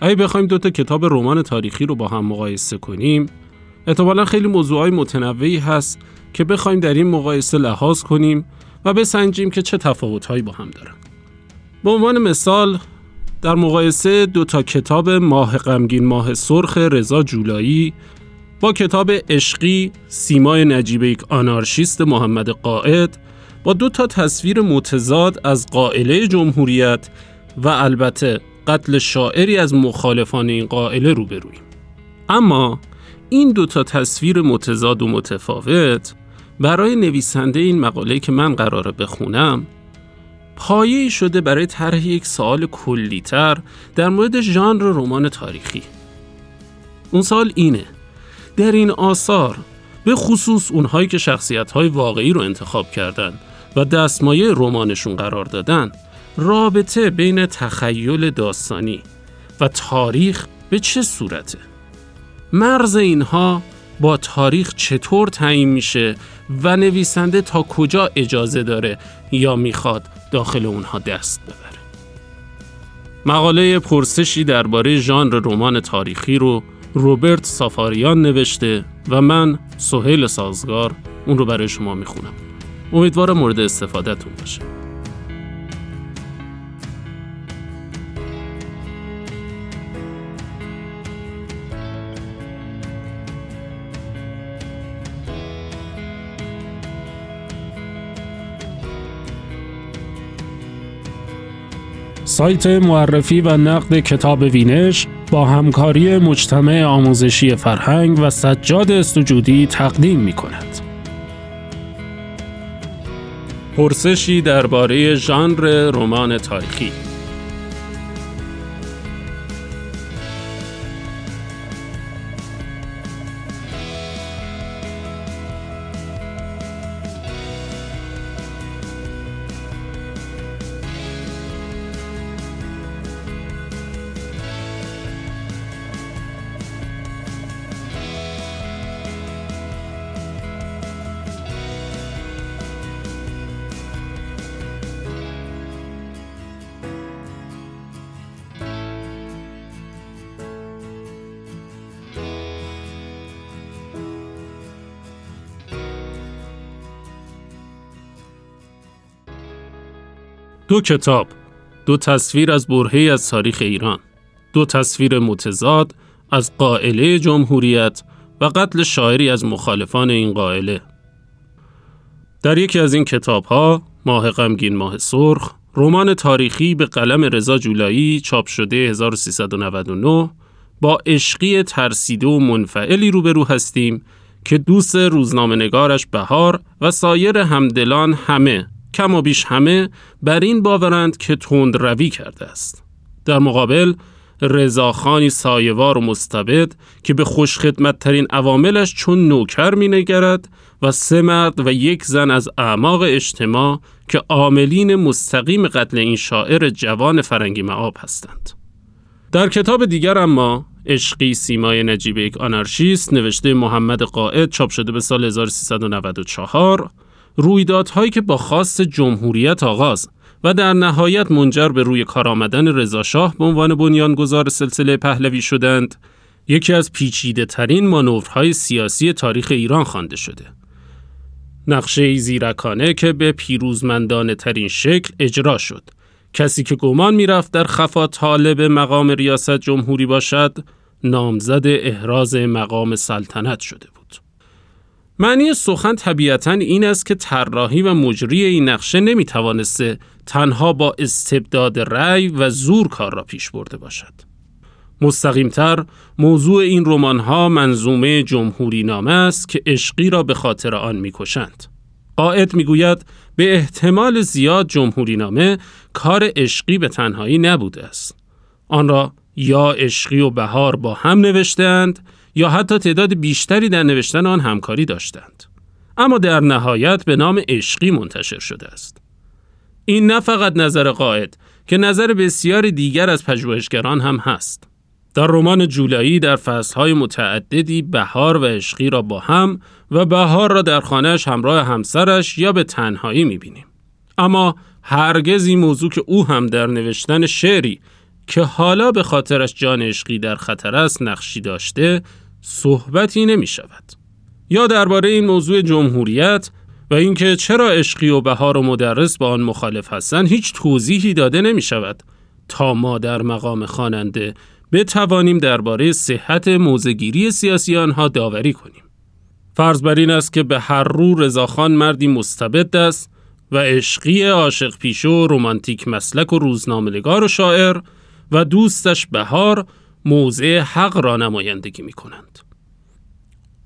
اگه بخوایم دو تا کتاب رمان تاریخی رو با هم مقایسه کنیم. احتمالا خیلی موضوعای متنوعی هست که بخوایم در این مقایسه لحاظ کنیم و بسنجیم که چه تفاوتهایی با هم دارن. به عنوان مثال در مقایسه دو تا کتاب ماه غمگین ماه سرخ رضا جولایی با کتاب عشقی سیمای نجیب یک آنارشیست محمد قائد با دو تا تصویر متضاد از قائله جمهوریت و البته قتل شاعری از مخالفان این قائله روبرویم اما این دو تا تصویر متضاد و متفاوت برای نویسنده این مقاله که من قراره بخونم پایه شده برای طرح یک سوال کلیتر در مورد ژانر رمان تاریخی. اون سال اینه در این آثار به خصوص اونهایی که شخصیت واقعی رو انتخاب کردن و دستمایه رمانشون قرار دادن رابطه بین تخیل داستانی و تاریخ به چه صورته؟ مرز اینها با تاریخ چطور تعیین میشه و نویسنده تا کجا اجازه داره یا می‌خواد داخل اونها دست ببره؟ مقاله پرسشی درباره ژانر رمان تاریخی رو روبرت سافاریان نوشته و من سهیل سازگار اون رو برای شما می‌خونم. امیدوارم مورد استفادهتون باشه. سایت معرفی و نقد کتاب وینش با همکاری مجتمع آموزشی فرهنگ و سجاد استوجودی تقدیم می کند. پرسشی درباره ژانر رمان تاریخی دو کتاب دو تصویر از برهی از تاریخ ایران دو تصویر متضاد از قائله جمهوریت و قتل شاعری از مخالفان این قائله. در یکی از این کتاب ها ماه غمگین ماه سرخ رمان تاریخی به قلم رضا جولایی چاپ شده 1399 با عشقی ترسیده و منفعلی روبرو هستیم که دوست روزنامه نگارش بهار و سایر همدلان همه کم و بیش همه بر این باورند که تند روی کرده است. در مقابل رضاخانی سایوار و مستبد که به خوشخدمت ترین عواملش چون نوکر می نگرد و سه مرد و یک زن از اعماق اجتماع که عاملین مستقیم قتل این شاعر جوان فرنگی معاب هستند. در کتاب دیگر اما عشقی سیمای نجیب یک آنارشیست نوشته محمد قائد چاپ شده به سال 1394 رویدادهایی که با خاص جمهوریت آغاز و در نهایت منجر به روی کار آمدن رضاشاه به عنوان بنیانگذار سلسله پهلوی شدند یکی از پیچیده ترین مانورهای سیاسی تاریخ ایران خوانده شده. نقشه زیرکانه که به پیروزمندانه ترین شکل اجرا شد. کسی که گمان می‌رفت در خفا طالب مقام ریاست جمهوری باشد نامزد احراز مقام سلطنت شده بود. معنی سخن طبیعتا این است که طراحی و مجری این نقشه نمی توانسته تنها با استبداد رأی و زور کار را پیش برده باشد. مستقیمتر موضوع این رمان ها منظومه جمهوری نامه است که عشقی را به خاطر آن می‌کشند. قائد می‌گوید به احتمال زیاد جمهوری نامه کار عشقی به تنهایی نبوده است. آن را یا عشقی و بهار با هم نوشتهاند یا حتی تعداد بیشتری در نوشتن آن همکاری داشتند. اما در نهایت به نام عشقی منتشر شده است. این نه فقط نظر قائد که نظر بسیار دیگر از پژوهشگران هم هست. در رمان جولایی در فصلهای متعددی بهار و عشقی را با هم و بهار را در خانهش همراه همسرش یا به تنهایی می‌بینیم. اما هرگز این موضوع که او هم در نوشتن شعری که حالا به خاطرش جان عشقی در خطر است نقشی داشته صحبتی نمی شود. یا درباره این موضوع جمهوریت و اینکه چرا عشقی و بهار و مدرس با آن مخالف هستند هیچ توضیحی داده نمی شود تا ما در مقام خواننده بتوانیم درباره صحت موزگیری سیاسی آنها داوری کنیم. فرض بر این است که به هر رو رضاخان مردی مستبد است و عشقی عاشق پیشو رومانتیک مسلک و روزنامه‌نگار و شاعر و دوستش بهار موضع حق را نمایندگی می کنند.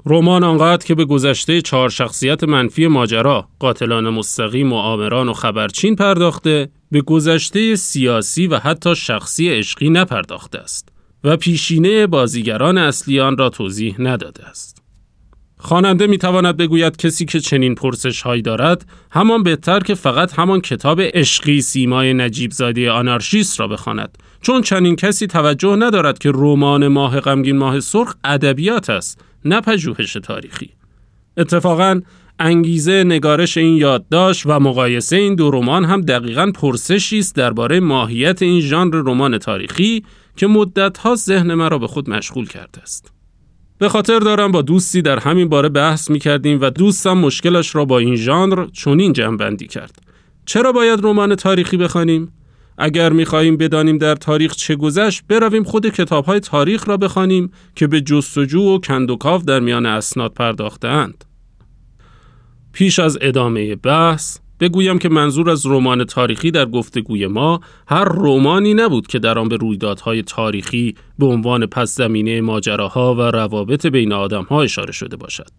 رمان آنقدر که به گذشته چهار شخصیت منفی ماجرا قاتلان مستقیم و آمران و خبرچین پرداخته به گذشته سیاسی و حتی شخصی عشقی نپرداخته است و پیشینه بازیگران اصلی آن را توضیح نداده است. خواننده می تواند بگوید کسی که چنین پرسش هایی دارد همان بهتر که فقط همان کتاب عشقی سیمای نجیب زادی آنارشیست را بخواند چون چنین کسی توجه ندارد که رمان ماه غمگین ماه سرخ ادبیات است نه پژوهش تاریخی اتفاقا انگیزه نگارش این یادداشت و مقایسه این دو رمان هم دقیقا پرسشی است درباره ماهیت این ژانر رمان تاریخی که مدتها ذهن مرا به خود مشغول کرده است. به خاطر دارم با دوستی در همین باره بحث می کردیم و دوستم مشکلش را با این ژانر چنین جنبندی کرد. چرا باید رمان تاریخی بخوانیم؟ اگر می‌خواهیم بدانیم در تاریخ چه گذشت برویم خود کتاب های تاریخ را بخوانیم که به جستجو و کندوکاو در میان اسناد پرداختهاند. پیش از ادامه بحث بگویم که منظور از رمان تاریخی در گفتگوی ما هر رومانی نبود که در آن به رویدادهای تاریخی به عنوان پس زمینه ماجراها و روابط بین آدمها اشاره شده باشد.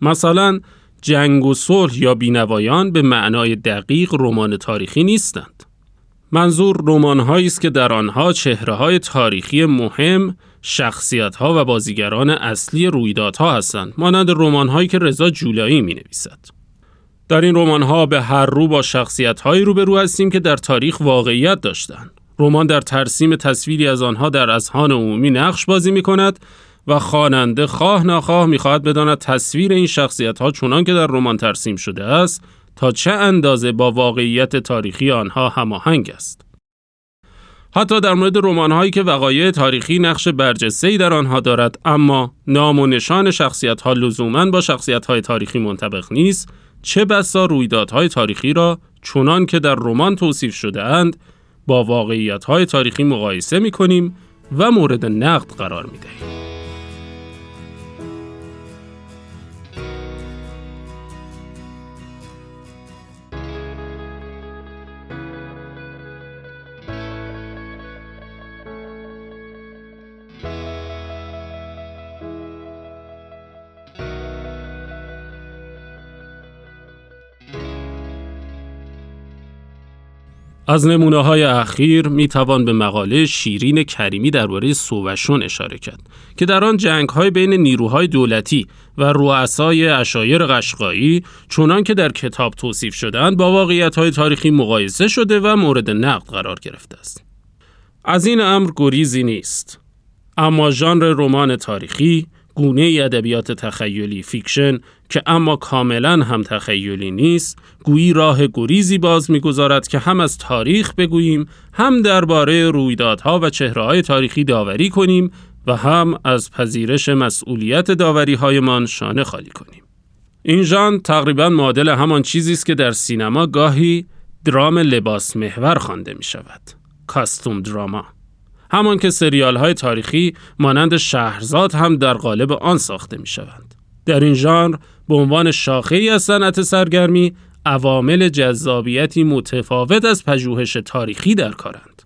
مثلا جنگ و صلح یا بینوایان به معنای دقیق رمان تاریخی نیستند. منظور رمان است که در آنها چهره های تاریخی مهم شخصیت ها و بازیگران اصلی رویدادها هستند مانند رمان هایی که رضا جولایی می نویسد. در این رمان ها به هر رو با شخصیت هایی روبرو هستیم که در تاریخ واقعیت داشتند. رمان در ترسیم تصویری از آنها در اذهان عمومی نقش بازی می کند و خواننده خواه ناخواه می‌خواهد بداند تصویر این شخصیت ها چنان که در رمان ترسیم شده است تا چه اندازه با واقعیت تاریخی آنها هماهنگ است. حتی در مورد رمان‌هایی که وقایع تاریخی نقش برجسته‌ای در آنها دارد اما نام و نشان شخصیت‌ها لزوما با شخصیت‌های تاریخی منطبق نیست چه بسا رویدادهای تاریخی را چنان که در رمان توصیف شده اند با واقعیت‌های تاریخی مقایسه می‌کنیم و مورد نقد قرار می‌دهیم. از نمونه های اخیر می توان به مقاله شیرین کریمی درباره سووشون اشاره کرد که در آن جنگ های بین نیروهای دولتی و رؤسای عشایر قشقایی چونان که در کتاب توصیف شدهاند با واقعیت های تاریخی مقایسه شده و مورد نقد قرار گرفته است. از این امر گریزی نیست. اما ژانر رمان تاریخی گونه ادبیات تخیلی fiction که اما کاملا هم تخیلی نیست گویی راه گریزی باز می‌گذارد که هم از تاریخ بگوییم هم درباره رویدادها و چهرههای تاریخی داوری کنیم و هم از پذیرش مسئولیت داوری هایمان شانه خالی کنیم. این ژان تقریبا معادل همان چیزی است که در سینما گاهی درام لباس محور خوانده می شود کاستوم دراما. همان که سریال های تاریخی مانند شهرزاد هم در قالب آن ساخته می شوند. در این ژانر به عنوان شاخه ای از صنعت سرگرمی عوامل جذابیتی متفاوت از پژوهش تاریخی در کارند.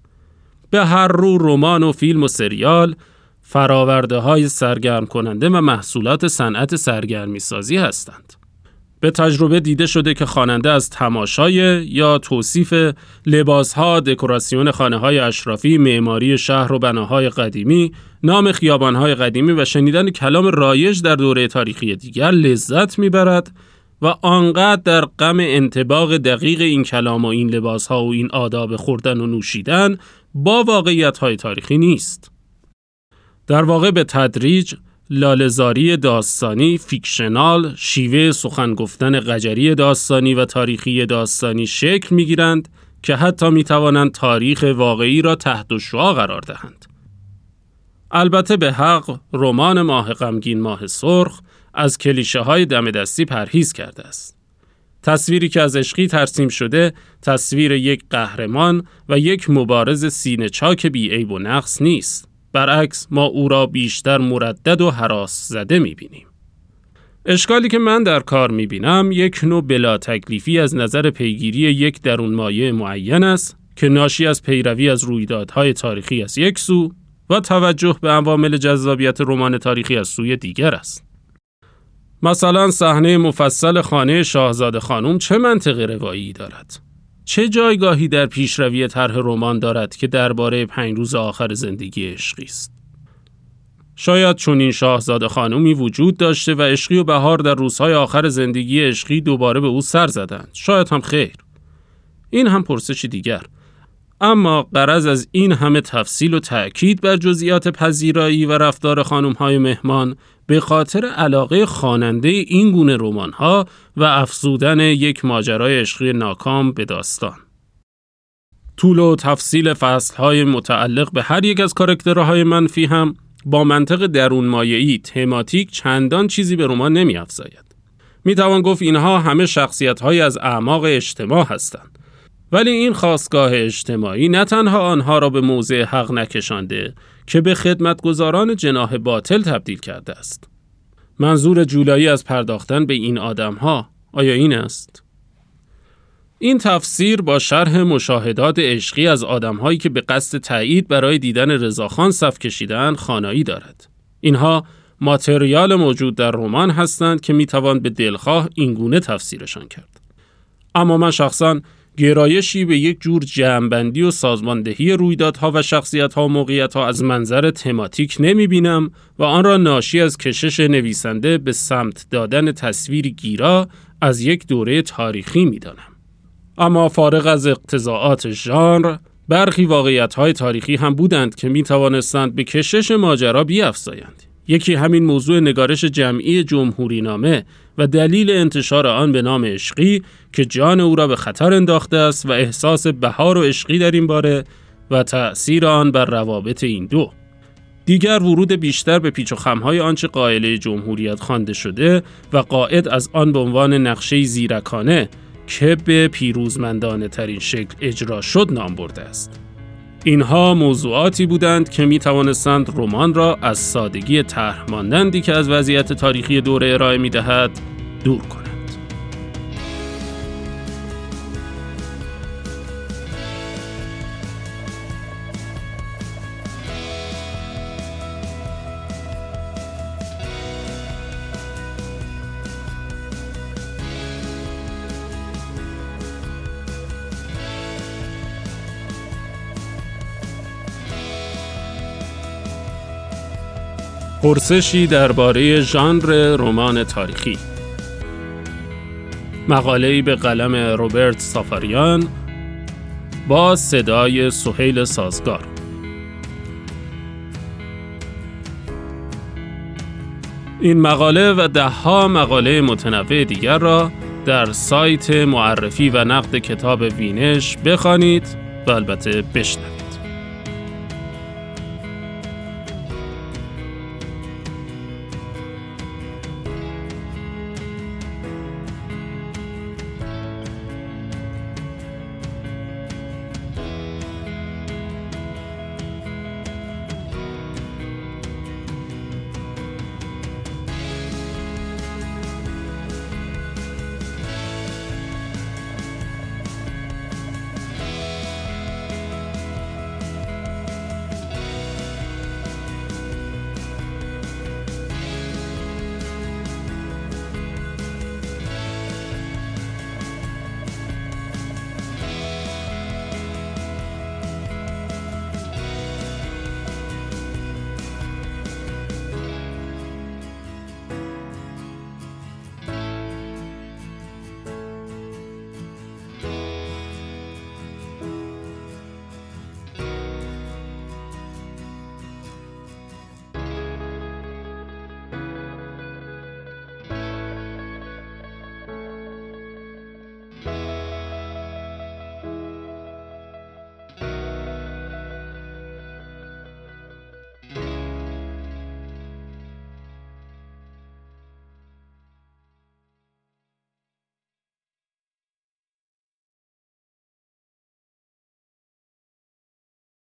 به هر رو رمان و فیلم و سریال فراورده های سرگرم کننده و محصولات صنعت سرگرمی سازی هستند. به تجربه دیده شده که خواننده از تماشای یا توصیف لباسها، دکوراسیون خانه های اشرافی، معماری شهر و بناهای قدیمی، نام خیابانهای قدیمی و شنیدن کلام رایج در دوره تاریخی دیگر لذت می‌برد و آنقدر در غم انتباق دقیق این کلام و این لباسها و این آداب خوردن و نوشیدن با واقعیت های تاریخی نیست. در واقع به تدریج لالزاری داستانی، فیکشنال، شیوه سخن گفتن قجری داستانی و تاریخی داستانی شکل می گیرند که حتی می توانند تاریخ واقعی را تحت شعا قرار دهند. البته به حق رمان ماه غمگین ماه سرخ از کلیشه های دم دستی پرهیز کرده است. تصویری که از عشقی ترسیم شده تصویر یک قهرمان و یک مبارز سینه چاک بیعیب و نقص نیست. برعکس ما او را بیشتر مردد و حراس زده می‌بینیم. اشکالی که من در کار می‌بینم یک نوع بلا تکلیفی از نظر پیگیری یک درون مایه معین است که ناشی از پیروی از رویدادهای تاریخی از یک سو و توجه به عوامل جذابیت رمان تاریخی از سوی دیگر است. مثلا صحنه مفصل خانه شاهزاده خانم چه منطق روایی دارد؟ چه جایگاهی در پیشروی طرح رمان دارد که درباره پنج روز آخر زندگی عشقی است؟ شاید چون این شاهزاده خانومی وجود داشته و عشقی و بهار در روزهای آخر زندگی عشقی دوباره به او سر زدند. شاید هم خیر. این هم پرسش دیگر. اما قرض از این همه تفصیل و تأکید بر جزئیات پذیرایی و رفتار خانم های مهمان به خاطر علاقه خواننده این گونه رمان ها و افزودن یک ماجرای عشقی ناکام به داستان. طول و تفصیل فصل های متعلق به هر یک از کارکترهای منفی هم با منطق درون مایعی تماتیک چندان چیزی به رمان نمی افزاید. می توان گفت اینها همه شخصیت های از اعماق اجتماع هستند. ولی این خواستگاه اجتماعی نه تنها آنها را به موضع حق نکشانده که به خدمتگزاران جناه باطل تبدیل کرده است. منظور جولایی از پرداختن به این آدمها آیا این است؟ این تفسیر با شرح مشاهدات عشقی از آدمهایی که به قصد تایید برای دیدن رضاخان صف کشیدن خانایی دارد. اینها ماتریال موجود در رمان هستند که می‌توان به دلخواه اینگونه تفسیرشان کرد. اما من شخصا گرایشی به یک جور جمعبندی و سازماندهی رویدادها و شخصیتها و موقعیتها از منظر تماتیک نمی بینم و آن را ناشی از کشش نویسنده به سمت دادن تصویری گیرا از یک دوره تاریخی می دانم. اما فارغ از اقتضاعات ژانر برخی واقعیت های تاریخی هم بودند که می توانستند به کشش ماجرا بیافزایند. یکی همین موضوع نگارش جمعی جمهوری نامه و دلیل انتشار آن به نام عشقی که جان او را به خطر انداخته است و احساس بهار و عشقی در این باره و تأثیر آن بر روابط این دو. دیگر ورود بیشتر به پیچ و خمهای آنچه قائله جمهوریت خوانده شده و قائد از آن به عنوان نقشه زیرکانه که به پیروزمندانه ترین شکل اجرا شد نام برده است. اینها موضوعاتی بودند که می توانستند رمان را از سادگی طرح ماندندی که از وضعیت تاریخی دوره ارائه می دهد دور کنند. پرسشی درباره ژانر رمان تاریخی. مقاله‌ای به قلم روبرت سافاریان با صدای سهیل سازگار. این مقاله و دهها مقاله متنوع دیگر را در سایت معرفی و نقد کتاب وینش بخوانید و البته بشنوید.